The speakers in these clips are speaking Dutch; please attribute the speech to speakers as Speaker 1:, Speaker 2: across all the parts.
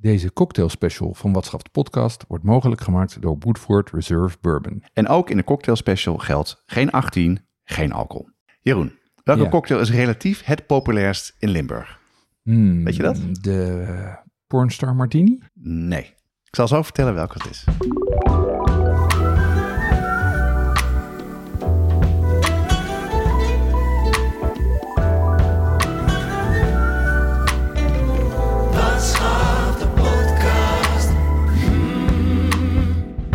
Speaker 1: Deze cocktail special van Watschaft Podcast wordt mogelijk gemaakt door Woodford Reserve Bourbon.
Speaker 2: En ook in de cocktail special geldt geen 18, geen alcohol. Jeroen, welke
Speaker 1: Ja.
Speaker 2: cocktail is relatief het populairst in Limburg?
Speaker 1: Hmm,
Speaker 2: Weet je dat?
Speaker 1: De Pornstar Martini?
Speaker 2: Nee. Ik zal zo vertellen welke het is.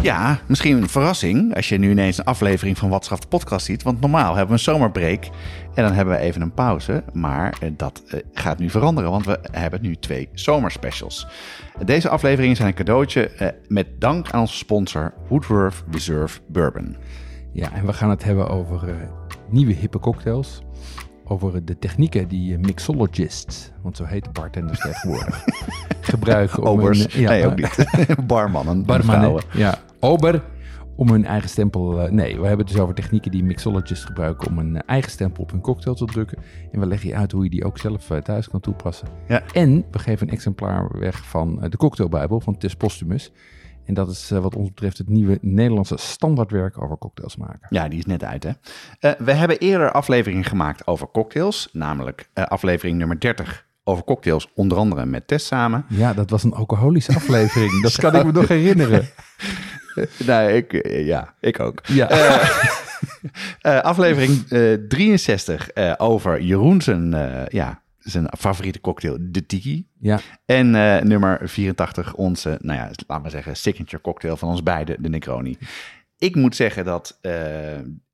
Speaker 2: Ja, misschien een verrassing als je nu ineens een aflevering van Watschaf de podcast ziet. Want normaal hebben we een zomerbreak en dan hebben we even een pauze. Maar eh, dat eh, gaat nu veranderen, want we hebben nu twee zomerspecials. Deze afleveringen zijn een cadeautje eh, met dank aan onze sponsor Woodworth Reserve Bourbon.
Speaker 1: Ja, en we gaan het hebben over nieuwe hippe cocktails. Over de technieken die mixologists, want zo heten bartenders tegenwoordig, gebruiken om
Speaker 2: Obers,
Speaker 1: hun, ja,
Speaker 2: nee ook niet. Barmannen,
Speaker 1: barmannen, ja, ober, om hun eigen stempel... eh, nee, we hebben het dus over technieken die mixologists gebruiken om een eh, eigen stempel op hun cocktail te drukken. En we leggen je uit hoe je die ook zelf eh, thuis kan toepassen.
Speaker 2: Ja.
Speaker 1: En we geven een exemplaar weg van de cocktailbijbel van Tis Postumus. En dat is wat ons betreft het nieuwe Nederlandse standaardwerk over cocktails maken.
Speaker 2: Ja, die is net uit, hè. We hebben eerder afleveringen gemaakt over cocktails. Namelijk aflevering nummer 30 over cocktails, onder andere met Tess samen.
Speaker 1: Ja, dat was een alcoholische aflevering. Dat kan ik me nog herinneren.
Speaker 2: nee, ik, eh, ja, ik ook.
Speaker 1: Ja.
Speaker 2: Eh, aflevering eh, 63 eh, over Jeroen zijn, ja, zijn favoriete cocktail, de Tiki.
Speaker 1: ja.
Speaker 2: En nummer 84, onze, nou ja, laat maar zeggen, signature cocktail van ons beiden, de Negroni. Ik moet zeggen dat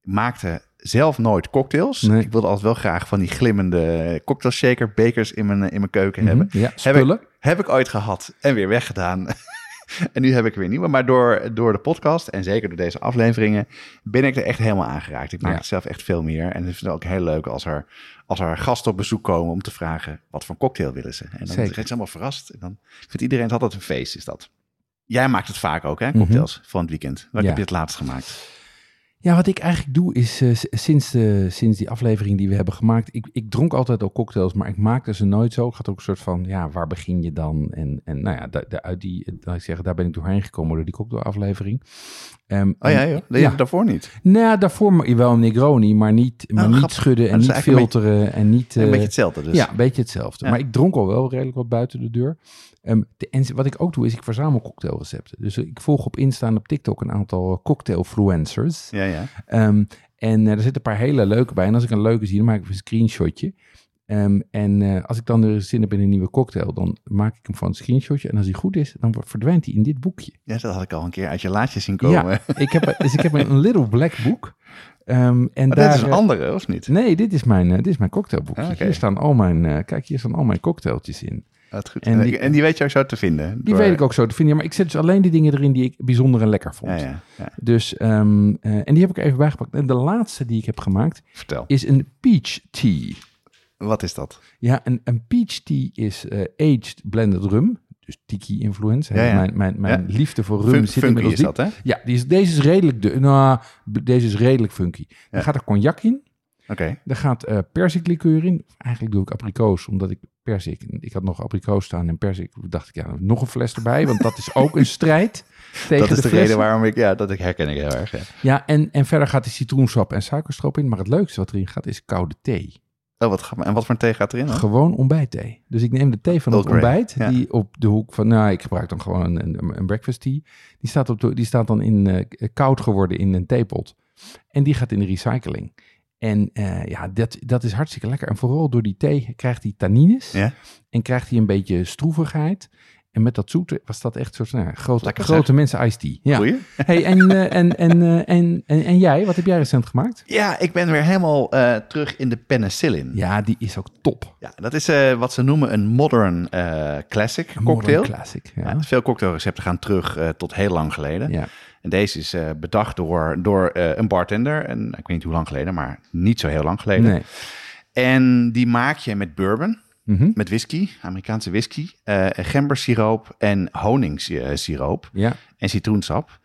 Speaker 2: maakte zelf nooit cocktails.
Speaker 1: Nee.
Speaker 2: Ik wilde altijd wel graag van die glimmende cocktail shaker bekers in mijn, in mijn keuken hebben.
Speaker 1: Mhm. Ja,
Speaker 2: Heb ik, heb ik ooit gehad en weer weggedaan. en nu heb ik weer nieuwe. Maar door, door de podcast en zeker door deze afleveringen ben ik er echt helemaal aangeraakt. Ik maak
Speaker 1: Ja.
Speaker 2: het zelf echt veel meer. En ik vind het ook heel leuk als er, als er gasten op bezoek komen om te vragen wat voor cocktail willen ze. En dan
Speaker 1: Zeker.
Speaker 2: zijn ze allemaal verrast. En dan vindt iedereen het altijd een feest, is dat. Jij maakt het vaak ook, hè,
Speaker 1: Mhm.
Speaker 2: cocktails van het weekend.
Speaker 1: Ja.
Speaker 2: heb je het laatst gemaakt?
Speaker 1: Ja, wat ik eigenlijk doe is eh, sinds, de, sinds die aflevering die we hebben gemaakt. Ik, ik dronk altijd al cocktails, maar ik maakte ze nooit zo. Ik had ook een soort van, ja, waar begin je dan? En, en nou ja, da, da- uit die, laat ik zeggen, daar ben ik doorheen gekomen door die cocktailaflevering. Ehm,
Speaker 2: Oh ja, joh.
Speaker 1: Ja.
Speaker 2: daarvoor niet.
Speaker 1: Nou, daarvoor wel een Negroni, maar niet, maar
Speaker 2: Oh,
Speaker 1: niet
Speaker 2: grappig.
Speaker 1: schudden en niet filteren en niet...
Speaker 2: een
Speaker 1: eh,
Speaker 2: beetje hetzelfde dus.
Speaker 1: Ja, een beetje hetzelfde.
Speaker 2: Ja.
Speaker 1: Maar ik dronk al wel redelijk wat buiten de deur. Ehm, de, en wat ik ook doe, is ik verzamel cocktailrecepten. Dus ik volg op Insta en op TikTok een aantal cocktailfluencers.
Speaker 2: Ja, ja.
Speaker 1: Ehm, en eh, er zitten een paar hele leuke bij. En als ik een leuke zie, dan maak ik een screenshotje. Ehm, en eh, als ik dan er zin heb in een nieuwe cocktail, dan maak ik hem van een screenshotje. En als die goed is, dan verdwijnt hij in dit boekje.
Speaker 2: Ja, dat had ik al een keer uit je laadje zien komen.
Speaker 1: Ja, ik heb, dus ik heb een Little Black boek. Ehm, en
Speaker 2: Maar
Speaker 1: daar,
Speaker 2: dat is een
Speaker 1: eh,
Speaker 2: andere, of niet?
Speaker 1: Nee, dit is mijn, eh, dit is mijn cocktailboekje.
Speaker 2: Ah.
Speaker 1: Hier staan al mijn, eh, kijk, hier staan al mijn cocktailtjes in.
Speaker 2: Goed.
Speaker 1: en die-
Speaker 2: en die weet je ook zo te vinden.
Speaker 1: Die weet ik ook zo te vinden. Ja, maar ik zet dus alleen die dingen erin die ik bijzonder en lekker vond.
Speaker 2: Ja.
Speaker 1: Dus, ehm, eh, en die heb ik even bijgepakt. En de laatste die ik heb gemaakt
Speaker 2: Vertel.
Speaker 1: is een peach tea.
Speaker 2: Wat is dat?
Speaker 1: Ja, een, een peach tea is eh, aged blended rum. Dus tiki influence.
Speaker 2: Ja, ja.
Speaker 1: Mijn, mijn, mijn
Speaker 2: Ja.
Speaker 1: liefde voor rum
Speaker 2: Fun-
Speaker 1: zit inmiddels
Speaker 2: is dat, hè?
Speaker 1: Ja, die is, deze is redelijk, de, nou, deze is redelijk funky. Dan gaat er cognac in.
Speaker 2: Oké.
Speaker 1: Er gaat eh perziklikeur in. Eigenlijk doe ik abrikoos, omdat ik persik... Ik had nog abrikoos staan en persik. dacht ik, ja, nog een fles erbij. Want dat is ook een strijd tegen
Speaker 2: Dat is de,
Speaker 1: de,
Speaker 2: reden waarom ik... Ja, dat ik herken ik heel erg. Ja.
Speaker 1: Ja, en, en verder gaat er citroensap en suikerstroop in. Maar het leukste wat erin gaat is koude thee.
Speaker 2: Oh, wat, grappig. en wat voor thee gaat erin? dan?
Speaker 1: Gewoon ontbijtthee. Dus ik neem de thee van het ontbijt.
Speaker 2: ja.
Speaker 1: Die op de hoek van... Nou, ik gebruik dan gewoon een, een, een breakfast tea. Die staat, op de, die staat dan in eh, koud geworden in een theepot. En die gaat in de recycling. En eh, ja, dat, dat is hartstikke lekker. En vooral door die thee krijgt hij tannines.
Speaker 2: Ja.
Speaker 1: En krijgt hij een beetje stroevigheid. En met dat zoete was dat echt soort nou, grote,
Speaker 2: Lekker,
Speaker 1: grote mensen iced tea. Ja.
Speaker 2: Goeie?
Speaker 1: Hey, en, eh, en, en, eh, en, en, en jij, wat heb jij recent gemaakt?
Speaker 2: Ja, ik ben weer helemaal terug in de penicillin.
Speaker 1: Ja, die is ook top.
Speaker 2: Ja, dat is wat ze noemen een modern classic
Speaker 1: Een
Speaker 2: cocktail.
Speaker 1: modern classic. Ja.
Speaker 2: Ja, veel cocktailrecepten gaan terug tot heel lang geleden.
Speaker 1: Ja.
Speaker 2: En deze is eh, bedacht door, door eh, een bartender. En ik weet niet hoe lang geleden, maar niet zo heel lang geleden.
Speaker 1: Nee.
Speaker 2: En die maak je met bourbon,
Speaker 1: Mhm.
Speaker 2: met whisky, Amerikaanse whisky, eh gembersiroop en honingsiroop
Speaker 1: Ja.
Speaker 2: en citroensap.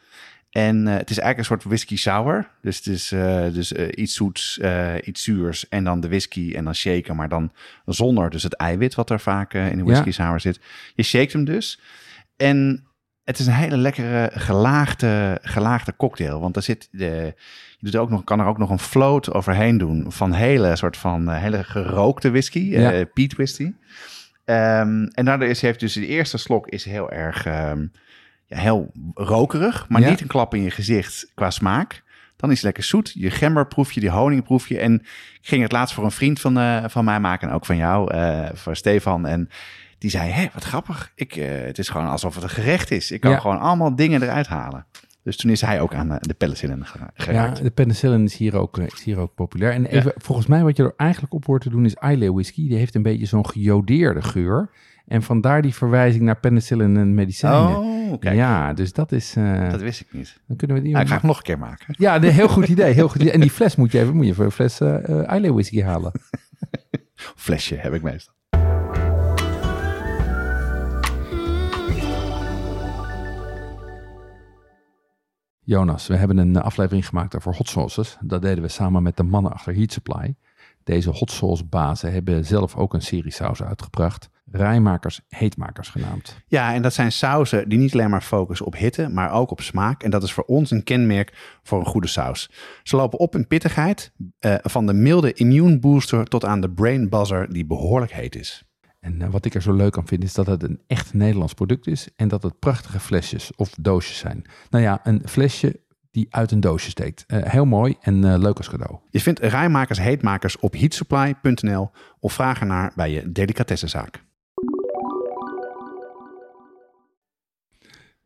Speaker 2: En het is eigenlijk een soort whisky sour. Dus het is dus, iets zoets, iets zuurs en dan de whisky en dan shaken. Maar dan zonder dus het eiwit wat er vaak in de whisky
Speaker 1: Ja.
Speaker 2: sour zit. Je shakt hem dus. En het is een hele lekkere gelaagde, gelaagde cocktail. Want er zit de, je doet ook nog, kan er ook nog een float overheen doen van hele soort van eh, hele gerookte whisky,
Speaker 1: Ja.
Speaker 2: eh peat whisky. Ehm, en daardoor is, heeft dus de eerste slok is heel erg ehm, ja, heel rokerig, maar
Speaker 1: Ja.
Speaker 2: niet een klap in je gezicht qua smaak. Dan is het lekker zoet. Je gember proef je, die honing proef je. En ik ging het laatst voor een vriend van, eh, van mij maken en ook van jou, eh, voor Stefan. En die zei, hé, wat grappig. Ik, eh, het is gewoon alsof het een gerecht is. Ik kan
Speaker 1: Ja.
Speaker 2: gewoon allemaal dingen eruit halen. Dus toen is hij ook aan eh, de penicillin gera-
Speaker 1: Ja,
Speaker 2: geraakt.
Speaker 1: de penicillin is hier ook, eh, is hier ook populair. En even, volgens mij wat je er eigenlijk op hoort te doen is Islay whisky. Die heeft een beetje zo'n gejodeerde geur. En vandaar die verwijzing naar penicillin en medicijnen.
Speaker 2: Oh, kijk.
Speaker 1: Ja, dus dat is...
Speaker 2: Dat wist ik niet.
Speaker 1: dan kunnen we die...
Speaker 2: Nou, ik ga hem nog een keer maken.
Speaker 1: Ja, nee, heel goed idee. Heel goed idee. En die fles moet je even, moet je even een fles eh, Islay whisky halen.
Speaker 2: Flesje heb ik meestal.
Speaker 1: Jonas, we hebben een aflevering gemaakt over hot sauces. Dat deden we samen met de mannen achter Heat Supply. Deze hot sauce bazen hebben zelf ook een serie saus uitgebracht. Rijmakers, heetmakers genaamd.
Speaker 2: Ja, en dat zijn sauzen die niet alleen maar focussen op hitte, maar ook op smaak. En dat is voor ons een kenmerk voor een goede saus. Ze lopen op in pittigheid, eh, van de milde immune booster tot aan de brain buzzer die behoorlijk heet is.
Speaker 1: En eh, wat ik er zo leuk aan vind is dat het een echt Nederlands product is en dat het prachtige flesjes of doosjes zijn. Nou ja, een flesje die uit een doosje steekt. Eh, heel mooi en eh, leuk als cadeau.
Speaker 2: Je vindt rijmakers heetmakers op heatsupply.nl of vraag ernaar bij je delicatessenzaak.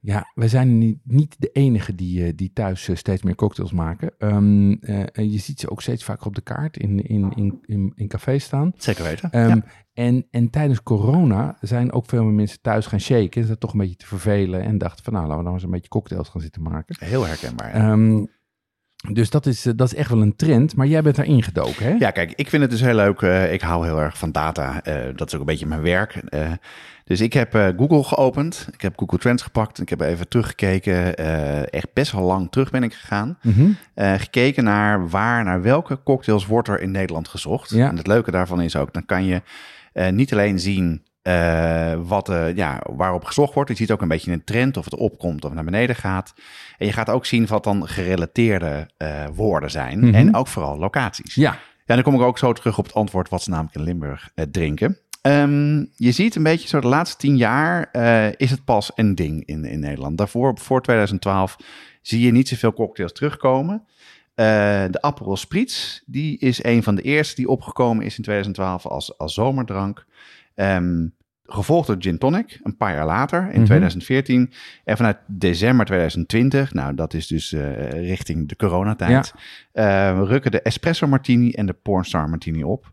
Speaker 1: Ja, wij zijn niet, niet de enige die, eh, die thuis eh, steeds meer cocktails maken. Ehm, eh, je ziet ze ook steeds vaker op de kaart in, in, in, in, in cafés staan.
Speaker 2: Zeker weten.
Speaker 1: Ehm,
Speaker 2: ja.
Speaker 1: en, en tijdens corona zijn ook veel meer mensen thuis gaan shaken. Is dat toch een beetje te vervelen. En dachten van nou, laten we nou eens een beetje cocktails gaan zitten maken.
Speaker 2: Heel herkenbaar. ja.
Speaker 1: Ehm, dus dat is, dat is echt wel een trend. Maar jij bent daarin gedoken, hè?
Speaker 2: Ja, kijk, ik vind het dus heel leuk. ik hou heel erg van data. dat is ook een beetje mijn werk. Dus ik heb eh, Google geopend. Ik heb Google Trends gepakt. Ik heb even teruggekeken. eh, echt best wel lang terug ben ik gegaan.
Speaker 1: Mhm.
Speaker 2: Eh, gekeken naar waar, naar welke cocktails wordt er in Nederland gezocht.
Speaker 1: Ja.
Speaker 2: En het leuke daarvan is ook, dan kan je niet alleen zien wat, ja, waarop gezocht wordt. Je ziet ook een beetje een trend of het opkomt of naar beneden gaat. En je gaat ook zien wat dan gerelateerde woorden zijn.
Speaker 1: Mhm.
Speaker 2: En ook vooral locaties.
Speaker 1: Ja,
Speaker 2: Ja, dan kom ik ook zo terug op het antwoord wat ze namelijk in Limburg drinken. Ehm, je ziet een beetje zo de laatste tien jaar eh, is het pas een ding in, in Nederland. Daarvoor, voor 2012, zie je niet zoveel cocktails terugkomen. Eh, de Aperol Spritz, die is een van de eerste die opgekomen is in 2012 als, als zomerdrank. Ehm, gevolgd door Gin Tonic, een paar jaar later, in
Speaker 1: Mhm.
Speaker 2: 2014. En vanuit december 2020, nou dat is dus eh, richting de coronatijd, eh, rukken de Espresso Martini en de Pornstar Martini op.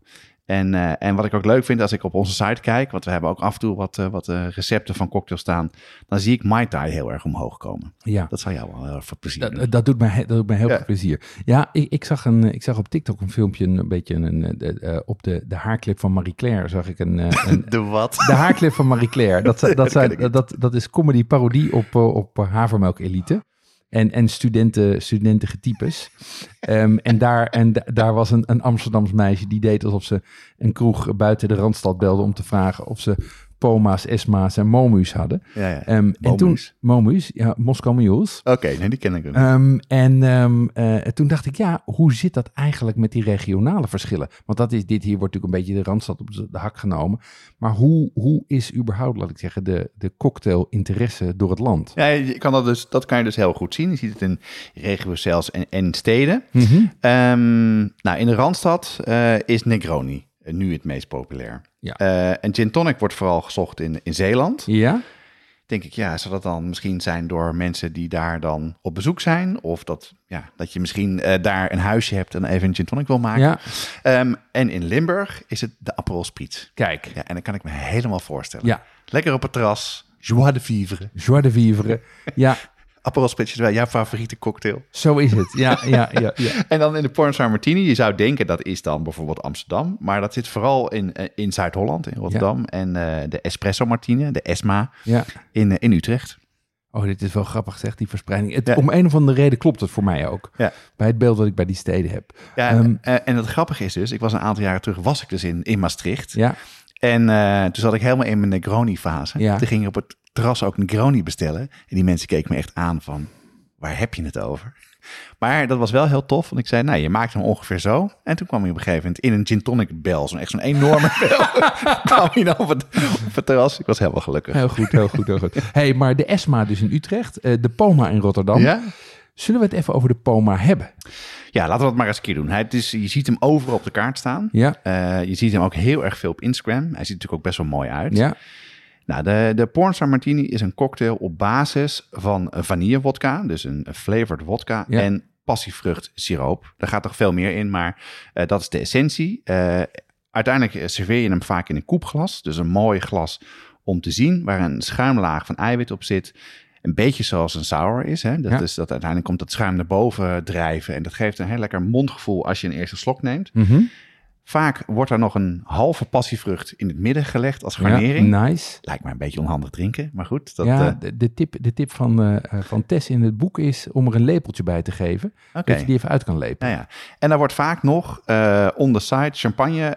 Speaker 2: En, eh, en wat ik ook leuk vind als ik op onze site kijk, want we hebben ook af en toe wat, eh, wat eh, recepten van cocktails staan, dan zie ik Mai Tai heel erg omhoog komen.
Speaker 1: ja.
Speaker 2: Dat zal jou wel heel erg veel plezier doen.
Speaker 1: Dat, dat, doet mij, dat doet mij heel
Speaker 2: Ja.
Speaker 1: veel plezier. Ja, ik, ik, zag een, ik zag op TikTok een filmpje, een beetje een, op de, de haarclip van Marie Claire zag ik een, een,
Speaker 2: De wat?
Speaker 1: de haarclip van Marie Claire. Dat, dat,
Speaker 2: Dat niet.
Speaker 1: dat, dat is comedy parodie op, op havermelk elite. En, en studenten, studentige types. Ehm, en daar, en da- daar was een, een Amsterdams meisje die deed alsof ze een kroeg buiten de Randstad belde om te vragen of ze Poma's, Esma's en Momu's hadden.
Speaker 2: Ja, ja.
Speaker 1: Ehm, en toen,
Speaker 2: Momu's?
Speaker 1: Ja, Moskou Mules.
Speaker 2: Oké, nee, die ken ik ook.
Speaker 1: Ehm, en ehm, eh, toen dacht ik, ja, hoe zit dat eigenlijk met die regionale verschillen? Want dat is, dit hier wordt natuurlijk een beetje de randstad op de hak genomen. Maar hoe, hoe is überhaupt, laat ik zeggen, de, de cocktail-interesse door het land?
Speaker 2: Ja, je kan dat, dus, dat kan je dus heel goed zien. Je ziet het in regio's zelfs en, en steden.
Speaker 1: Mhm.
Speaker 2: Nou, in de Randstad eh, is Negroni nu het meest populair.
Speaker 1: Ja.
Speaker 2: Eh, en gin tonic wordt vooral gezocht in, in Zeeland.
Speaker 1: Ja?
Speaker 2: Denk ik, ja, zou dat dan misschien zijn door mensen die daar dan op bezoek zijn? Of dat, ja, dat je misschien eh, daar een huisje hebt en even een gin tonic wil maken.
Speaker 1: Ja,
Speaker 2: Ehm, en in Limburg is het de Aperol Spritz.
Speaker 1: kijk.
Speaker 2: Ja, en dat kan ik me helemaal voorstellen.
Speaker 1: Ja,
Speaker 2: Lekker op het terras, joie de vivre.
Speaker 1: joie de vivre. Ja,
Speaker 2: Aperol Spritz is wel jouw favoriete cocktail.
Speaker 1: zo is het. Ja, ja, ja. ja.
Speaker 2: En dan in de Pornstar Martini, je zou denken dat is dan bijvoorbeeld Amsterdam, maar dat zit vooral in, eh, in Zuid-Holland, in Rotterdam. En eh, de Espresso Martini, de ESMA,
Speaker 1: ja.
Speaker 2: in, eh, in Utrecht.
Speaker 1: Oh, dit is wel grappig, zegt die verspreiding. Het,
Speaker 2: Ja.
Speaker 1: Om een of andere reden klopt het voor mij ook.
Speaker 2: Ja.
Speaker 1: Bij het beeld dat ik bij die steden heb.
Speaker 2: Ja,
Speaker 1: Ehm,
Speaker 2: eh, en het grappige is dus, ik was een aantal jaren terug, was ik dus in, in Maastricht.
Speaker 1: Ja,
Speaker 2: En toen zat ik helemaal in mijn Negroni-fase.
Speaker 1: Ja.
Speaker 2: Toen ging ik op het terras ook Negroni bestellen. En die mensen keken me echt aan van, waar heb je het over? Maar dat was wel heel tof, want ik zei, nou, je maakt hem ongeveer zo. En toen kwam hij op een gegeven moment in een gin tonic bel, zo'n echt zo'n enorme bel. kwam hij dan op het, op het terras. Ik was helemaal gelukkig.
Speaker 1: heel goed, heel goed, heel goed. hey, maar de ESMA dus in Utrecht, eh, de POMA in Rotterdam.
Speaker 2: Ja?
Speaker 1: Zullen we het even over de POMA hebben?
Speaker 2: ja, laten we dat maar eens een keer doen. Hij, het is, je ziet hem overal op de kaart staan.
Speaker 1: Ja,
Speaker 2: Eh, je ziet hem ook heel erg veel op Instagram. Hij ziet er natuurlijk ook best wel mooi uit.
Speaker 1: ja,
Speaker 2: Nou, de, de Pornstar Martini is een cocktail op basis van vanille vodka, dus een flavored vodka
Speaker 1: Ja.
Speaker 2: en passievrucht siroop. Daar gaat toch veel meer in, maar eh, dat is de essentie. Eh, uiteindelijk eh, serveer je hem vaak in een koepglas, dus een mooi glas om te zien, waar een schuimlaag van eiwit op zit. Een beetje zoals een sour is. Hè? Dat
Speaker 1: Ja.
Speaker 2: is dat uiteindelijk komt dat schuim naar boven drijven. En dat geeft een heel lekker mondgevoel als je een eerste slok neemt.
Speaker 1: Mhm.
Speaker 2: Vaak wordt er nog een halve passievrucht in het midden gelegd als garnering.
Speaker 1: Ja, nice.
Speaker 2: Lijkt mij een beetje onhandig drinken, maar goed. Dat,
Speaker 1: ja,
Speaker 2: eh,
Speaker 1: de, de tip, de tip van, eh, eh, van Tess in het boek is om er een lepeltje bij te geven.
Speaker 2: Oké.
Speaker 1: Dat je die even uit kan lepen.
Speaker 2: Ja, ja. En daar wordt vaak nog eh on the side champagne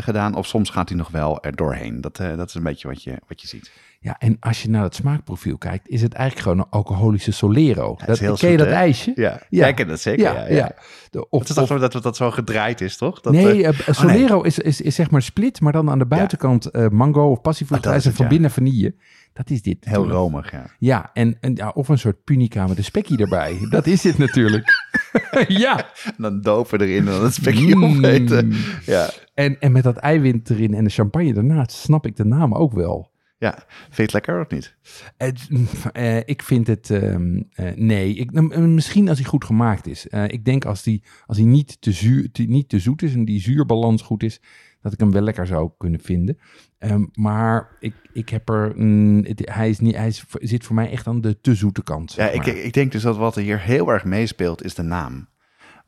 Speaker 2: gedaan. Of soms gaat hij nog wel er doorheen. Dat, dat is een beetje wat je, wat je ziet.
Speaker 1: Ja, en als je naar het smaakprofiel kijkt, is het eigenlijk gewoon een alcoholische Solero.
Speaker 2: het is
Speaker 1: dat, ken je dat
Speaker 2: hè?
Speaker 1: ijsje?
Speaker 2: Ja,
Speaker 1: Ja.
Speaker 2: ik ken dat zeker.
Speaker 1: Ja,
Speaker 2: Ja,
Speaker 1: ja.
Speaker 2: ja.
Speaker 1: De, of,
Speaker 2: Het is toch
Speaker 1: of-
Speaker 2: zo dat, dat zo gedraaid is, toch? Dat,
Speaker 1: nee,
Speaker 2: eh,
Speaker 1: eh, Solero is, is, is zeg maar split, maar dan aan de buitenkant eh, mango of passievrucht
Speaker 2: Ah,
Speaker 1: en van
Speaker 2: ja.
Speaker 1: binnen vanille. Dat is dit.
Speaker 2: heel
Speaker 1: natuurlijk.
Speaker 2: romig, ja.
Speaker 1: Ja, en, en ja, of een soort punica met een spekje erbij. Dat is dit natuurlijk. ja.
Speaker 2: En dan dopen erin en dan het spekje
Speaker 1: Mm.
Speaker 2: opeten. Ja.
Speaker 1: En, en met dat eiwit erin en de champagne daarnaast snap ik de naam ook wel.
Speaker 2: Ja, vind je het lekker of niet?
Speaker 1: Het, eh, ik vind het, ehm, eh, nee, ik, nou, misschien als hij goed gemaakt is. Eh, ik denk als hij als die niet, te zuur, te- niet te zoet is en die zuurbalans goed is, dat ik hem wel lekker zou kunnen vinden. Ehm, maar ik, ik heb er, mm, het- hij, is niet, hij is, zit voor mij echt aan de te zoete kant.
Speaker 2: Ja, ik, ik denk dus dat wat er hier heel erg meespeelt is de naam.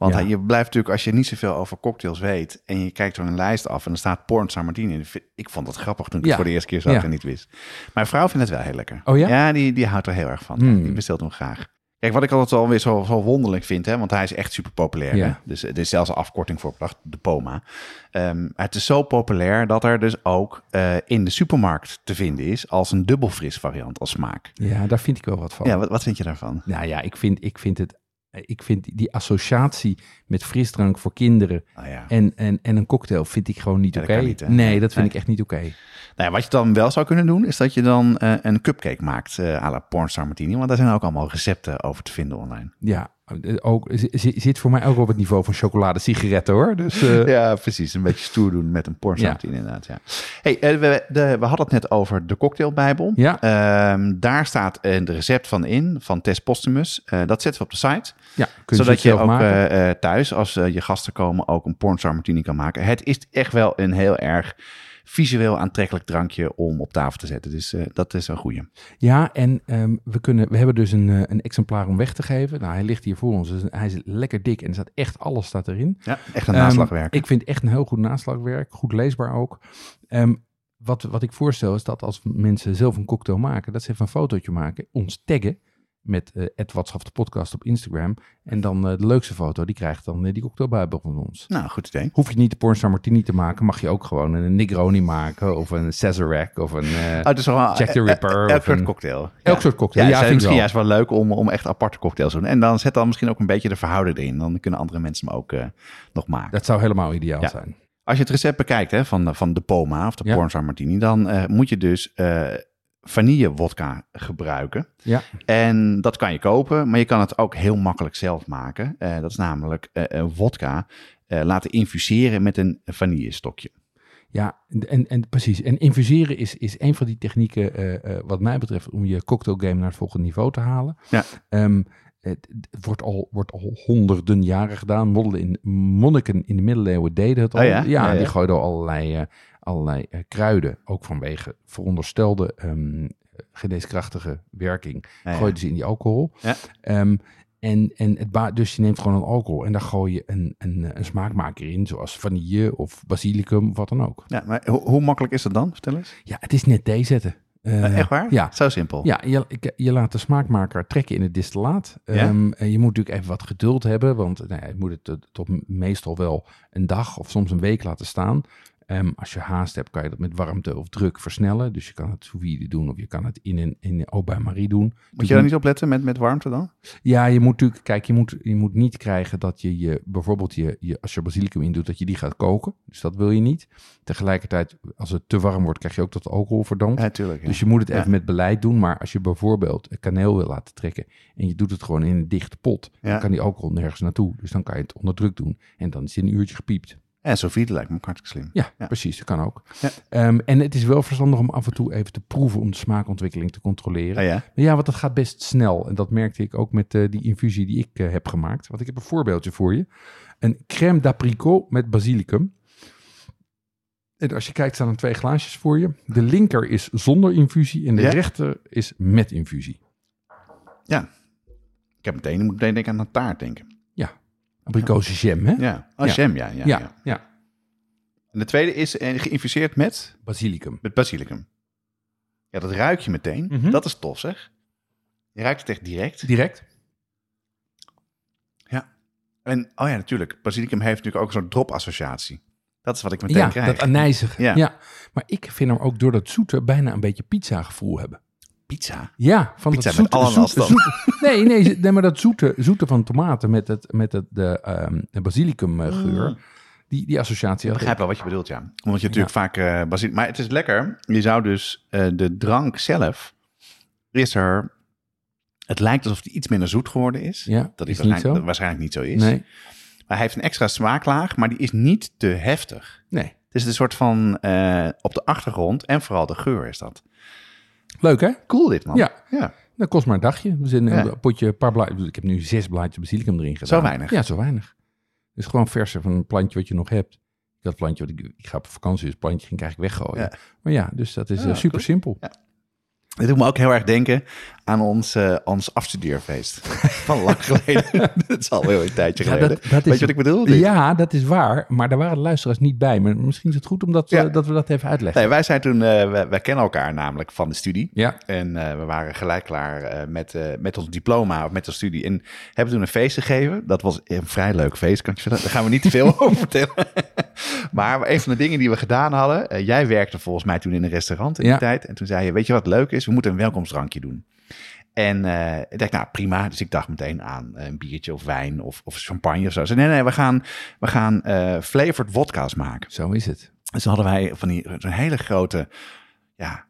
Speaker 2: Want
Speaker 1: Ja.
Speaker 2: je blijft natuurlijk, als je niet zoveel over cocktails weet... en je kijkt er een lijst af en er staat Porn San in. ik vond dat grappig toen ik
Speaker 1: Ja.
Speaker 2: het voor de eerste keer zag
Speaker 1: Ja.
Speaker 2: en niet wist. Mijn vrouw vindt het wel heel lekker.
Speaker 1: Oh ja?
Speaker 2: Ja, die, die houdt er heel erg van.
Speaker 1: Hmm.
Speaker 2: Die bestelt hem graag. Kijk, wat ik altijd alweer zo, zo wonderlijk vind, hè, want hij is echt super populair.
Speaker 1: Ja.
Speaker 2: Dus er is zelfs een afkorting voor bedacht, de POMA. Ehm, het is zo populair dat er dus ook eh, in de supermarkt te vinden is als een dubbelfris variant als smaak.
Speaker 1: Ja, daar vind ik wel wat van.
Speaker 2: Ja, wat, wat vind je daarvan?
Speaker 1: Nou ja, ik vind, ik vind het. Ik vind die associatie met frisdrank voor kinderen
Speaker 2: ja.
Speaker 1: en, en, en een cocktail vind ik gewoon niet
Speaker 2: Ja,
Speaker 1: oké. nee, dat vind
Speaker 2: Nee.
Speaker 1: ik echt niet oké.
Speaker 2: Nou ja, wat je dan wel zou kunnen doen, is dat je dan eh, een cupcake maakt eh à la Pornstar Martini. Want daar zijn ook allemaal recepten over te vinden online.
Speaker 1: Ja, eh, ook, zi- zi- zit voor mij ook op het niveau van chocolade sigaretten hoor. Dus eh,
Speaker 2: Ja, precies. Een beetje stoer doen met een Pornstar
Speaker 1: Ja.
Speaker 2: Inderdaad. Ja. Hey, eh, we, de, we hadden het net over de cocktailbijbel.
Speaker 1: Ja.
Speaker 2: Ehm, daar staat een recept van in, van Tess Postumus. Eh, dat zetten we op de site.
Speaker 1: ja, kun je
Speaker 2: zodat je ook eh, eh, thuis, als eh, je gasten komen, ook een Pornstar Martini kan maken. Het is echt wel een heel erg visueel aantrekkelijk drankje om op tafel te zetten. Dus eh, dat is een goeie.
Speaker 1: Ja, en ehm, we, kunnen, we hebben dus een, eh, een exemplaar om weg te geven. Nou, hij ligt hier voor ons. Dus hij is lekker dik en er staat echt alles staat erin.
Speaker 2: Ja, echt een
Speaker 1: Ehm,
Speaker 2: naslagwerk.
Speaker 1: ik vind echt een heel goed naslagwerk. Goed leesbaar ook. Ehm, wat, wat ik voorstel is dat als mensen zelf een cocktail maken, dat ze even een fotootje maken, ons taggen met Watschaf de podcast op Instagram. En dan eh, de leukste foto, die krijgt dan eh, die cocktailbijbel van ons.
Speaker 2: Nou, goed idee.
Speaker 1: Hoef je niet de Pornstar Martini te maken, mag je ook gewoon een Negroni maken of een Sazerac of een... eh,
Speaker 2: Oh, wel
Speaker 1: Jack the Ripper
Speaker 2: Elk
Speaker 1: of
Speaker 2: soort
Speaker 1: een-
Speaker 2: cocktail.
Speaker 1: elk soort cocktail.
Speaker 2: Ja,
Speaker 1: Ja, vind
Speaker 2: misschien
Speaker 1: wel.
Speaker 2: juist wel leuk om, om echt aparte cocktails te doen. En dan zet dan misschien ook een beetje de verhouding erin. Dan kunnen andere mensen hem ook nog maken.
Speaker 1: Dat zou helemaal ideaal zijn.
Speaker 2: Als je het recept bekijkt hè, van, de- van de Poma of de
Speaker 1: Ja.
Speaker 2: Pornstar Martini, dan moet je dus vanille vodka gebruiken.
Speaker 1: Ja,
Speaker 2: En dat kan je kopen, maar je kan het ook heel makkelijk zelf maken. Eh, dat is namelijk eh, een vodka eh, laten infuseren met een vanillestokje.
Speaker 1: ja en, en precies. En infuseren is, is een van die technieken, wat mij betreft, om je cocktailgame naar het volgende niveau te halen.
Speaker 2: Ja.
Speaker 1: Ehm, het, het wordt, al, wordt al honderden jaren gedaan. Modden in, monniken in de middeleeuwen deden het al.
Speaker 2: Oh ja? Ja, ja.
Speaker 1: die gooiden al allerlei, allerlei eh, kruiden, ook vanwege veronderstelde ehm geneeskrachtige werking,
Speaker 2: Ja, ja.
Speaker 1: gooiden ze in die alcohol.
Speaker 2: Ja.
Speaker 1: Ehm, en, en het dus je neemt gewoon een alcohol en daar gooi je een, een, een smaakmaker in, zoals vanille of basilicum of wat dan ook.
Speaker 2: Ja, maar ho- hoe makkelijk is dat dan? Vertel eens.
Speaker 1: Ja, het is net thee zetten. Eh,
Speaker 2: Eh, echt waar?
Speaker 1: Ja.
Speaker 2: Zo simpel.
Speaker 1: Ja, je, je laat de smaakmaker trekken in het distillaat.
Speaker 2: Ja?
Speaker 1: Ehm, en je moet natuurlijk even wat geduld hebben, want nou ja, je moet het eh, tot meestal wel een dag of soms een week laten staan. Ehm, als je haast hebt, kan je dat met warmte of druk versnellen. Dus je kan het sous vide doen of je kan het in een, in een bain-marie doen.
Speaker 2: Moet je daar niet op letten met, met warmte dan?
Speaker 1: Ja, je moet natuurlijk, kijk, je moet, je moet niet krijgen dat je, je bijvoorbeeld je, je, als je basilicum in doet, dat je die gaat koken. Dus dat wil je niet. Tegelijkertijd, als het te warm wordt, krijg je ook dat alcohol verdampt.
Speaker 2: Ja, tuurlijk. ja.
Speaker 1: Dus je moet het even
Speaker 2: Ja.
Speaker 1: met beleid doen. Maar als je bijvoorbeeld kaneel wil laten trekken en je doet het gewoon in een dichte pot, dan kan die alcohol nergens naartoe. Dus dan kan je het onder druk doen en dan is het in een uurtje gepiept.
Speaker 2: En sous vide lijkt me ook hartstikke slim.
Speaker 1: Ja,
Speaker 2: Ja.
Speaker 1: precies, dat kan ook.
Speaker 2: Ja.
Speaker 1: Ehm, en het is wel verstandig om af en toe even te proeven om de smaakontwikkeling te controleren.
Speaker 2: Ah, ja?
Speaker 1: Maar ja, want dat gaat best snel. En dat merkte ik ook met eh, die infusie die ik eh, heb gemaakt. Want ik heb een voorbeeldje voor je. Een crème d'apricot met basilicum. En als je kijkt, staan er twee glaasjes voor je. De linker is zonder infusie en de rechter is met infusie.
Speaker 2: ja. Ik heb meteen, moet meteen denken aan een taart denken.
Speaker 1: Abrikozenjam, hè?
Speaker 2: Ja. Oh,
Speaker 1: Ja.
Speaker 2: jam, ja, ja,
Speaker 1: ja,
Speaker 2: ja.
Speaker 1: ja.
Speaker 2: En de tweede is eh, geïnfuseerd met,
Speaker 1: Basilicum.
Speaker 2: met basilicum. Ja, dat ruik je meteen.
Speaker 1: Mhm.
Speaker 2: Dat is tof, zeg. Je ruikt het echt direct.
Speaker 1: Direct.
Speaker 2: En, oh ja, natuurlijk. Basilicum heeft natuurlijk ook een soort drop-associatie. Dat is wat ik meteen
Speaker 1: Ja,
Speaker 2: krijg.
Speaker 1: dat anijzige.
Speaker 2: Ja.
Speaker 1: Ja. Maar ik vind hem ook door dat zoete bijna een beetje pizza gevoel hebben.
Speaker 2: Pizza.
Speaker 1: Ja, van
Speaker 2: Pizza
Speaker 1: dat
Speaker 2: met
Speaker 1: zoete, zoete, nee, nee, nee, maar dat zoete, zoete van tomaten met, het, met het, de, ehm de basilicum eh,
Speaker 2: Mm.
Speaker 1: die, die associatie
Speaker 2: Ik begrijp wel wat je bedoelt, ja. Omdat je natuurlijk vaak uh, basilicum... Maar het is lekker. Je zou dus eh, de drank zelf... Is er... Het lijkt alsof die iets minder zoet geworden is.
Speaker 1: Ja,
Speaker 2: Dat
Speaker 1: is
Speaker 2: is
Speaker 1: niet
Speaker 2: waarschijnlijk, dat waarschijnlijk niet zo is.
Speaker 1: Nee,
Speaker 2: Maar hij heeft een extra smaaklaag, maar die is niet te heftig.
Speaker 1: nee.
Speaker 2: Het is een soort van eh, op de achtergrond en vooral de geur is dat.
Speaker 1: Leuk hè?
Speaker 2: Cool dit, man.
Speaker 1: Ja.
Speaker 2: ja.
Speaker 1: Dat kost maar een dagje. We
Speaker 2: Ja.
Speaker 1: een potje, een paar blaadjes. Ik heb nu zes blaadjes basilicum erin gedaan.
Speaker 2: Zo weinig?
Speaker 1: Ja, zo weinig. Dus gewoon verse van een plantje wat je nog hebt. Dat plantje, wat ik, ik ga op vakantie, dus plantje ging ik eigenlijk weggooien.
Speaker 2: Ja.
Speaker 1: Maar ja, dus dat is
Speaker 2: Ja,
Speaker 1: eh, super
Speaker 2: goed.
Speaker 1: simpel.
Speaker 2: Dit doet me ook heel erg denken aan ons, eh, ons afstudeerfeest. Van lang geleden. dat is alweer een tijdje
Speaker 1: Ja,
Speaker 2: geleden.
Speaker 1: dat- dat is-
Speaker 2: Weet je wat ik bedoel? Dit?
Speaker 1: Ja, dat is waar. Maar daar waren de luisteraars niet bij. Maar misschien is het goed omdat,
Speaker 2: Ja.
Speaker 1: eh, dat we dat even uitleggen.
Speaker 2: Nee, wij zijn toen, eh, wij, wij kennen elkaar namelijk van de studie.
Speaker 1: Ja,
Speaker 2: En we waren gelijk klaar met, met ons diploma of met de studie. En hebben toen een feest gegeven. Dat was een vrij leuk feest, kan ik je vertellen. Daar gaan we niet te veel over vertellen. maar een van de dingen die we gedaan hadden. jij werkte volgens mij toen in een restaurant in die tijd. En toen zei je, weet je wat leuk is? We moeten een welkomstdrankje doen. En eh, ik dacht, nou prima. Dus ik dacht meteen aan een biertje of wijn of, of champagne of zo. Ze nee, nee, we gaan, we gaan eh flavored vodka's maken.
Speaker 1: zo is het.
Speaker 2: Dus dan hadden wij van die zo'n hele grote, ja,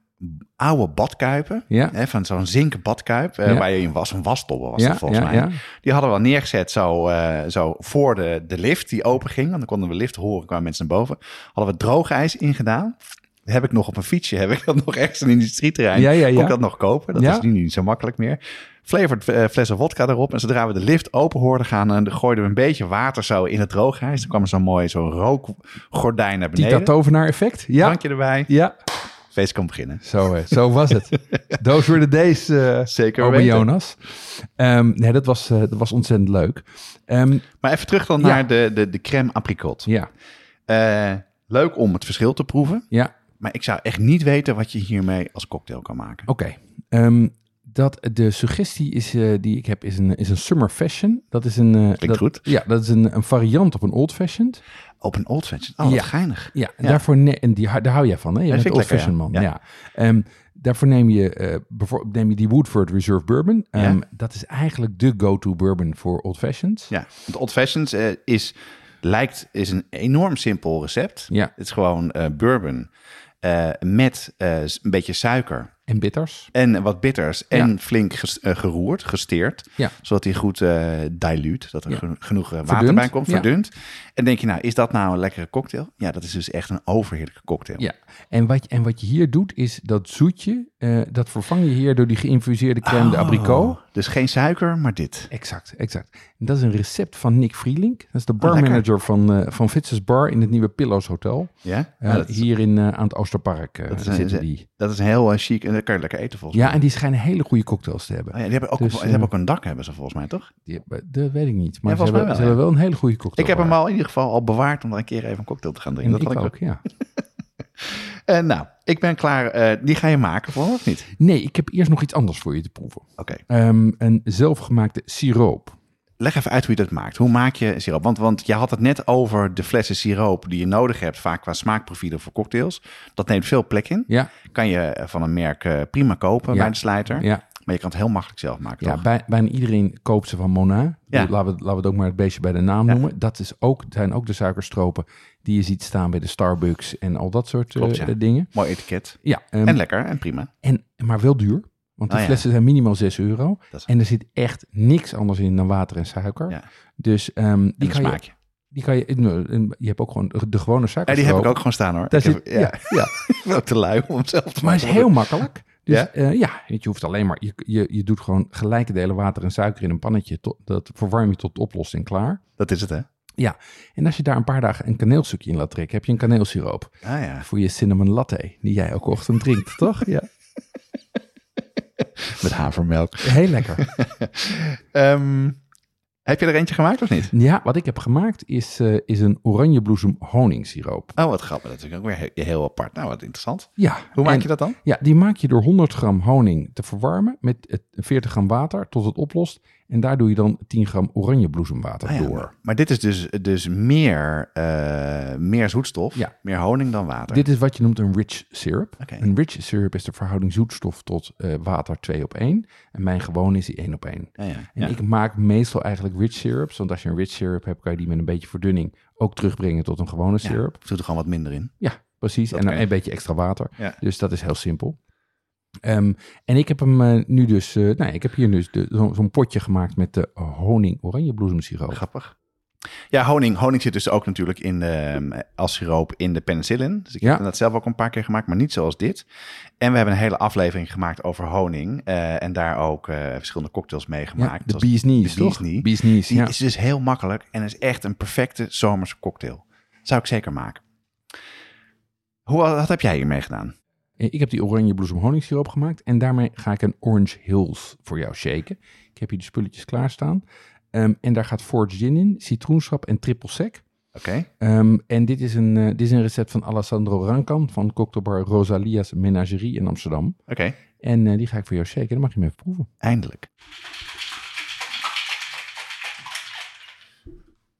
Speaker 2: oude badkuipen.
Speaker 1: Ja.
Speaker 2: Hè, van zo'n zinken badkuip, eh,
Speaker 1: Ja.
Speaker 2: waar je in was, een wastobbe was
Speaker 1: ja,
Speaker 2: dat volgens
Speaker 1: ja,
Speaker 2: mij. Die hadden we al neergezet zo, eh, zo voor de, de lift die open ging. Want dan konden we lift horen, kwamen mensen naar boven. Hadden we droogijs ingedaan. Heb ik nog op een fietsje, heb ik dat nog ergens in een industrieterrein.
Speaker 1: Ja, ja, ja.
Speaker 2: Kon ik dat nog kopen? Dat
Speaker 1: Ja.
Speaker 2: is nu niet zo makkelijk meer. Flavored eh, flessen vodka erop. En zodra we de lift open hoorden gaan, en gooiden we een beetje water zo in het droogijs. Dan kwam er zo'n mooi zo'n rookgordijn naar
Speaker 1: Die
Speaker 2: beneden.
Speaker 1: dat tovenaar effect? Ja.
Speaker 2: Drankje erbij.
Speaker 1: Ja,
Speaker 2: Feest kan beginnen.
Speaker 1: zo, eh, zo was het. Those were the days, eh
Speaker 2: Zeker
Speaker 1: ome. Jonas. Ehm, nee, dat was, eh, dat was ontzettend leuk. Ehm,
Speaker 2: Maar even terug dan naar de, de, de crème apricot.
Speaker 1: ja,
Speaker 2: Eh, leuk om het verschil te proeven.
Speaker 1: ja,
Speaker 2: Maar ik zou echt niet weten wat je hiermee als cocktail kan maken.
Speaker 1: oké. Ehm, dat de suggestie is, eh, die ik heb is een, is een summer fashion. Dat is een... eh, dat,
Speaker 2: goed.
Speaker 1: Ja, dat is een, een variant op een old fashioned.
Speaker 2: Op een old fashioned. Oh, wat
Speaker 1: Ja.
Speaker 2: geinig.
Speaker 1: Ja, daarvoor ne- en die, daar hou jij van, hè? Je bent old
Speaker 2: ik lekker,
Speaker 1: fashion
Speaker 2: ja.
Speaker 1: man. Ja. Ehm, daarvoor neem je, eh, bijvoorbeeld neem je die Woodford Reserve Bourbon.
Speaker 2: Ja.
Speaker 1: Dat is eigenlijk de go-to bourbon voor old fashions.
Speaker 2: Ja, want old fashioned is, lijkt, is een enorm simpel recept.
Speaker 1: Ja.
Speaker 2: Het is gewoon eh, bourbon met eh, een beetje suiker.
Speaker 1: En bitters.
Speaker 2: En wat bitters en
Speaker 1: Ja.
Speaker 2: flink ges- eh, geroerd, gesteerd.
Speaker 1: Ja.
Speaker 2: Zodat hij goed eh dilute, dat er
Speaker 1: Ja.
Speaker 2: genoeg eh, water
Speaker 1: Verdund,
Speaker 2: bij komt, verdund. En denk je, nou, is dat nou een lekkere cocktail? Ja, dat is dus echt een overheerlijke cocktail.
Speaker 1: Ja, en wat, je- en wat je hier doet, is dat zoetje, dat vervang je hier door die geïnfuseerde crème de
Speaker 2: Oh,
Speaker 1: abricot.
Speaker 2: Dus geen suiker, maar dit.
Speaker 1: Exact, exact. En dat is een recept van Nick Vrielink. Dat is de barmanager van, eh van Fitz's Bar in het nieuwe Pillows Hotel.
Speaker 2: Ja, Ja, dat, is,
Speaker 1: hier in, aan het Oosterpark
Speaker 2: Dat is een-
Speaker 1: zitten die.
Speaker 2: dat is een heel chic dat kan je lekker eten volgens
Speaker 1: Ja, en die schijnen hele goede cocktails te hebben.
Speaker 2: mij. Oh ja, die hebben ook,
Speaker 1: Dus,
Speaker 2: die
Speaker 1: eh,
Speaker 2: hebben ook een dak, hebben ze volgens mij, toch?
Speaker 1: Die hebben- dat weet ik niet. Maar
Speaker 2: Ja,
Speaker 1: ze,
Speaker 2: mij
Speaker 1: hebben,
Speaker 2: wel,
Speaker 1: ze
Speaker 2: ja.
Speaker 1: hebben wel een hele goede cocktail.
Speaker 2: Ik heb hem al in ieder geval al bewaard om dan een keer even een cocktail te gaan drinken.
Speaker 1: En
Speaker 2: dat
Speaker 1: ik
Speaker 2: had
Speaker 1: ook, ja.
Speaker 2: Eh, nou, ik ben klaar. Eh, die ga je maken voor of niet?
Speaker 1: Nee, ik heb eerst nog iets anders voor je te proeven.
Speaker 2: Oké.
Speaker 1: Ehm, een zelfgemaakte siroop.
Speaker 2: Leg even uit hoe je dat maakt. Hoe maak je siroop? Want, want je had het net over de flessen siroop die je nodig hebt, vaak qua smaakprofielen voor cocktails. Dat neemt veel plek in.
Speaker 1: Ja,
Speaker 2: Kan je van een merk eh, prima kopen
Speaker 1: Ja.
Speaker 2: bij de slijter.
Speaker 1: ja,
Speaker 2: Maar je kan het heel makkelijk zelf maken,
Speaker 1: ja bij, bijna iedereen koopt ze van Mona.
Speaker 2: Ja.
Speaker 1: Laten, we, laten we het ook maar het beestje bij de naam
Speaker 2: Ja.
Speaker 1: noemen. Dat is ook, zijn ook de suikerstropen die je ziet staan bij de Starbucks en al dat soort
Speaker 2: Klopt,
Speaker 1: eh,
Speaker 2: ja.
Speaker 1: dingen.
Speaker 2: Mooi etiket.
Speaker 1: Ja, ehm,
Speaker 2: En lekker en prima.
Speaker 1: en, maar wel duur. Want de
Speaker 2: Ah, ja.
Speaker 1: flessen zijn minimaal 6 euro. En er zit echt niks anders in dan water en suiker.
Speaker 2: Ja.
Speaker 1: Dus ehm, die, kan je, die kan je... eh, Je hebt ook gewoon de, de gewone
Speaker 2: Ja,
Speaker 1: suikerstroop.
Speaker 2: die heb ik ook gewoon staan hoor.
Speaker 1: Daar
Speaker 2: Ik heb-
Speaker 1: zit, ja, ja.
Speaker 2: ik ben ook te lui om zelf te
Speaker 1: Maar het is heel makkelijk. Dus
Speaker 2: Ja?
Speaker 1: ja, ja je, hoeft alleen maar... Je, je, je doet gewoon gelijke delen water en suiker in een pannetje. Tot, dat verwarm je tot oplossing klaar.
Speaker 2: Dat is het, hè?
Speaker 1: Ja, en als je daar een paar dagen een kaneelstukje in laat trekken... heb je een kaneelsiroop
Speaker 2: Ah ja.
Speaker 1: voor je cinnamon latte... die jij elke ochtend drinkt, toch? Ja,
Speaker 2: Met havermelk.
Speaker 1: heel lekker.
Speaker 2: Ehm, heb je er eentje gemaakt of niet?
Speaker 1: Ja, wat ik heb gemaakt is, eh, is een oranjebloesem honingsiroop.
Speaker 2: Oh, wat grappig. Dat is ook weer heel, heel apart. Nou, wat interessant.
Speaker 1: Ja.
Speaker 2: Hoe maak je dat dan?
Speaker 1: Ja, die maak je door 100 gram honing te verwarmen met het 40 gram water tot het oplost. En daar doe je dan 10 gram oranjebloesemwater
Speaker 2: Ah ja,
Speaker 1: door.
Speaker 2: maar, maar dit is dus, dus meer, eh, meer zoetstof,
Speaker 1: Ja.
Speaker 2: meer honing dan water.
Speaker 1: Dit is wat je noemt een rich syrup. Een rich syrup is de verhouding zoetstof tot eh, water 2 op 1. En mijn gewoon is die 1 op 1.
Speaker 2: ja, ja.
Speaker 1: En
Speaker 2: ja.
Speaker 1: ik maak meestal eigenlijk rich syrups. Want als je een rich syrup hebt, kan je die met een beetje verdunning ook terugbrengen tot een gewone
Speaker 2: Ja,
Speaker 1: syrup.
Speaker 2: Doe er gewoon wat minder in.
Speaker 1: Ja, precies.
Speaker 2: Dat
Speaker 1: en dan een beetje extra water.
Speaker 2: Ja.
Speaker 1: Dus dat is heel simpel. Ehm, en ik heb hem eh, nu dus, eh nou, ik heb hier dus de- zo- zo'n potje gemaakt met de honing oranje bloesemsiroop.
Speaker 2: Grappig. Ja, honing. Honing zit dus ook natuurlijk in de, ehm, als siroop in de penicillin. Dus ik
Speaker 1: Ja.
Speaker 2: heb dat zelf ook een paar keer gemaakt, maar niet zoals dit. En we hebben een hele aflevering gemaakt over honing. eh, en daar ook verschillende cocktails mee
Speaker 1: Ja,
Speaker 2: gemaakt.
Speaker 1: de
Speaker 2: Zoals-
Speaker 1: bee's knees,
Speaker 2: de bee's
Speaker 1: knees,
Speaker 2: Die
Speaker 1: ja.
Speaker 2: is dus heel makkelijk en is echt een perfecte zomerse cocktail. Zou ik zeker maken. Hoe, wat heb jij hiermee gedaan?
Speaker 1: Eh, Ik heb die oranje bloesem honingssiroop gemaakt en daarmee ga ik een Orange Hills voor jou shaken. Ik heb hier de spulletjes klaarstaan. Ehm, en daar gaat Forge Gin in, citroensap en triple sec.
Speaker 2: Oké,
Speaker 1: Ehm, en dit is, een, eh, dit is een recept van Alessandro Rancan van cocktailbar Rosalia's Menagerie in Amsterdam.
Speaker 2: oké.
Speaker 1: En eh, die ga ik voor jou shaken. Dan mag je hem even proeven.
Speaker 2: Eindelijk.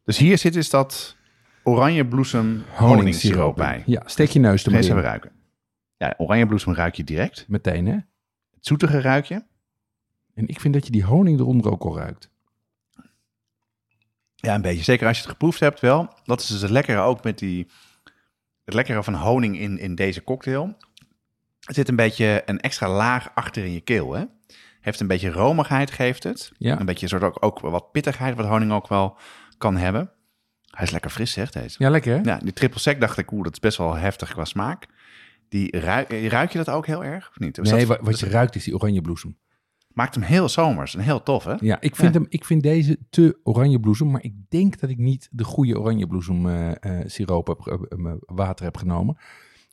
Speaker 2: Dus hier zit dus dat oranje bloesem honingssiroop bij.
Speaker 1: Ja, steek je neus er maar in.
Speaker 2: even ruiken. Ja, oranje bloesem ruik je direct.
Speaker 1: Meteen, hè?
Speaker 2: Het zoetige ruik je.
Speaker 1: En ik vind dat je die honing eronder ook al ruikt.
Speaker 2: Ja, een beetje. Zeker als je het geproefd hebt wel. Dat is dus het lekkere ook met die... Het lekkere van honing in, in deze cocktail. Er zit een beetje een extra laag achter in je keel, hè? Heeft een beetje romigheid, geeft het.
Speaker 1: Ja.
Speaker 2: Een beetje soort ook, ook wat pittigheid, wat honing ook wel kan hebben. Hij is lekker fris, zegt deze.
Speaker 1: Ja, lekker, hè?
Speaker 2: Ja, die triple sec dacht ik, oeh, dat is best wel heftig qua smaak. Die ruik, ruik je dat ook heel erg, of niet?
Speaker 1: Nee,
Speaker 2: dat-
Speaker 1: wat je ruikt is die oranje bloesem.
Speaker 2: Maakt hem heel zomers en heel tof, hè?
Speaker 1: Ja, ik vind,
Speaker 2: Ja.
Speaker 1: Hem, ik vind deze te oranje bloesem, maar ik denk dat ik niet de goede oranje bloesem eh, eh, siroop heb, eh, water heb genomen.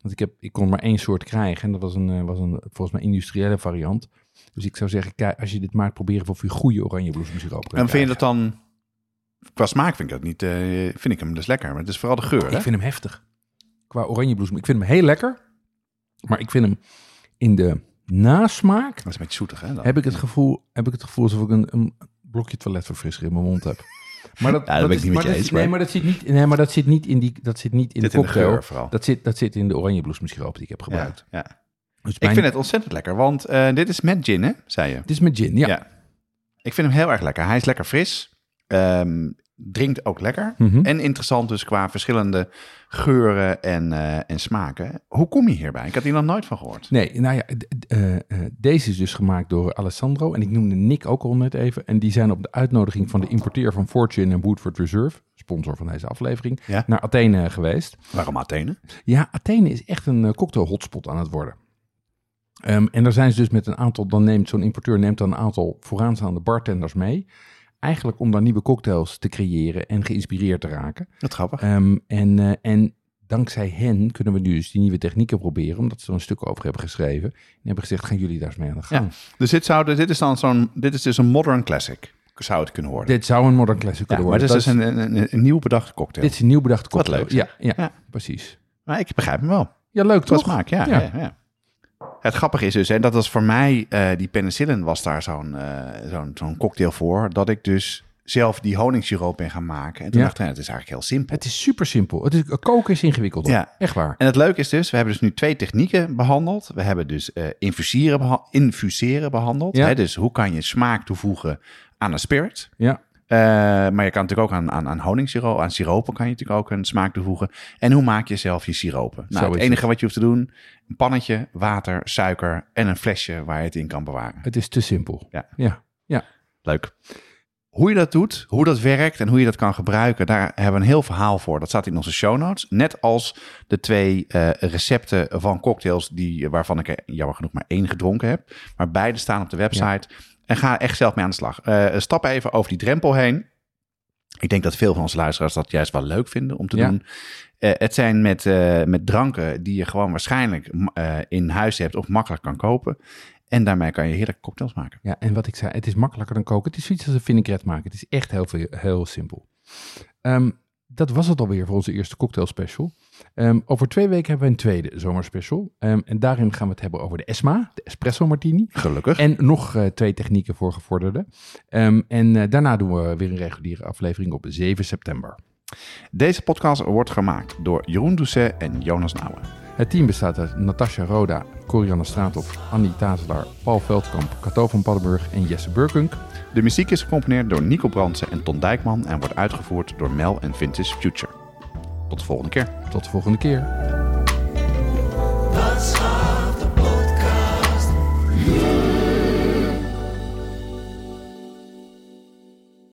Speaker 1: Want ik, heb, ik kon maar één soort krijgen en dat was een, was een volgens mij industriële variant. Dus ik zou zeggen, kijk, als je dit maakt, probeer even of je goede oranje bloesem siroop kan
Speaker 2: En vind je dat dan... Qua smaak vind ik dat niet... vind ik hem dus lekker, maar het is vooral de geur, hè?
Speaker 1: Ik vind hem heftig. Qua oranje bloesem. Ik vind hem heel lekker, maar ik vind hem in de nasmaak
Speaker 2: Dat is een beetje zoetig, hè? dan?
Speaker 1: heb ik het gevoel, heb ik het gevoel alsof ik een, een blokje toiletverfrisser in mijn mond heb. Maar dat,
Speaker 2: Ja, dat
Speaker 1: is-
Speaker 2: niet met je eens,
Speaker 1: Nee,
Speaker 2: maar-
Speaker 1: dat zit niet, nee, maar dat zit niet in die, dat zit niet in
Speaker 2: Zit
Speaker 1: de
Speaker 2: in de
Speaker 1: cocktail.
Speaker 2: geur.
Speaker 1: Dat zit, dat zit in de oranje bloesemsiroop die ik heb gebruikt.
Speaker 2: ja.
Speaker 1: Dus
Speaker 2: Ik
Speaker 1: mijn-
Speaker 2: vind het ontzettend lekker, want eh, dit is met gin, hè? Zei je.
Speaker 1: Het is met gin, ja.
Speaker 2: Ja. Ik vind hem heel erg lekker. Hij is lekker fris. Ehm, drinkt ook lekker.
Speaker 1: Mhm.
Speaker 2: En interessant dus qua verschillende geuren en, eh, en smaken. Hoe kom je hierbij? Ik had hier nog nooit van gehoord.
Speaker 1: Nee, nou ja, eh, eh, deze is dus gemaakt door Alessandro. En ik noemde Nick ook al net even. En die zijn op de uitnodiging van de importeur van Fortune en Woodford Reserve, sponsor van deze aflevering,
Speaker 2: Ja.
Speaker 1: naar Athene geweest.
Speaker 2: Waarom Athene?
Speaker 1: Ja, Athene is echt een cocktail hotspot aan het worden. Ehm, en daar zijn ze dus met een aantal, dan neemt zo'n importeur neemt dan een aantal vooraanstaande bartenders mee. Eigenlijk om daar nieuwe cocktails te creëren en geïnspireerd te raken.
Speaker 2: Wat grappig.
Speaker 1: Ehm, en, eh, en dankzij hen kunnen we nu dus die nieuwe technieken proberen, omdat ze er een stuk over hebben geschreven. En hebben gezegd, gaan jullie daar eens mee aan de gang.
Speaker 2: Dus dit, zou, dit is dan zo'n. Dit is dus een modern classic. Zou het kunnen worden.
Speaker 1: Dit zou een modern classic
Speaker 2: ja,
Speaker 1: kunnen
Speaker 2: maar
Speaker 1: worden.
Speaker 2: dit is dus
Speaker 1: Dat
Speaker 2: een, een, een, een nieuw bedachte cocktail.
Speaker 1: dit is een nieuw bedachte
Speaker 2: Wat
Speaker 1: cocktail.
Speaker 2: leuk,
Speaker 1: ja, ja,
Speaker 2: Ja.
Speaker 1: precies.
Speaker 2: Maar ik begrijp hem wel.
Speaker 1: Ja, leuk toch?
Speaker 2: smaak, ja.
Speaker 1: Ja.
Speaker 2: Het grappige is dus, en dat was voor mij, eh, die penicillin was daar zo'n eh, zo'n zo'n cocktail voor, dat ik dus zelf die honingssiroop ben gaan maken. En toen
Speaker 1: Ja.
Speaker 2: dacht ik, nou, het is eigenlijk heel simpel.
Speaker 1: Het is super simpel. Het is, koken is ingewikkeld.
Speaker 2: Ja.
Speaker 1: Echt waar.
Speaker 2: En het leuke is dus, we hebben dus nu twee technieken behandeld. We hebben dus eh, infuseren, beha- infuseren behandeld.
Speaker 1: Ja.
Speaker 2: Hè? Dus hoe kan je smaak toevoegen aan een spirit?
Speaker 1: Ja.
Speaker 2: Eh, maar je kan natuurlijk ook aan, aan, aan honingssiroop, aan siropen kan je natuurlijk ook een smaak toevoegen. En hoe maak je zelf je siropen? Nou,
Speaker 1: Zo
Speaker 2: het enige
Speaker 1: het.
Speaker 2: wat je hoeft te doen, een pannetje, water, suiker en een flesje waar je het in kan bewaren.
Speaker 1: Het is te simpel.
Speaker 2: Ja.
Speaker 1: Ja.
Speaker 2: Leuk. Hoe je dat doet, hoe dat werkt en hoe je dat kan gebruiken, daar hebben we een heel verhaal voor. Dat staat in onze show notes. Net als de twee eh, recepten van cocktails, die, waarvan ik er jammer genoeg maar één gedronken heb. Maar beide staan op de website. En ga echt zelf mee aan de slag. Eh, stap even over die drempel heen. Ik denk dat veel van onze luisteraars dat juist wel leuk vinden om te
Speaker 1: Ja.
Speaker 2: doen. Eh, het zijn met, eh, met dranken die je gewoon waarschijnlijk in huis hebt of makkelijk kan kopen. En daarmee kan je heerlijke cocktails maken.
Speaker 1: Ja, en wat ik zei, het is makkelijker dan koken. Het is zoiets als een vinaigrette maken. Het is echt heel, heel simpel. Ehm, dat was het alweer voor onze eerste cocktail special. Ehm, over twee weken hebben we een tweede zomerspecial. Ehm, en daarin gaan we het hebben over de ESMA, de Espresso Martini.
Speaker 2: Gelukkig.
Speaker 1: En nog eh, twee technieken voor gevorderden. Ehm, en eh, daarna doen we weer een reguliere aflevering op 7 september.
Speaker 2: Deze podcast wordt gemaakt door Jeroen Doucet en Jonas Nouwen.
Speaker 1: Het team bestaat uit Natasja Roda, Corianne Straathoff, Annie Tazelaar, Paul Veldkamp, Cato van Paddenburg en Jesse Burkunk.
Speaker 2: De muziek is gecomponeerd door Nico Brandsen en Ton Dijkman en wordt uitgevoerd door Mel en Vintage Future. Tot de volgende keer.
Speaker 1: Tot de volgende keer.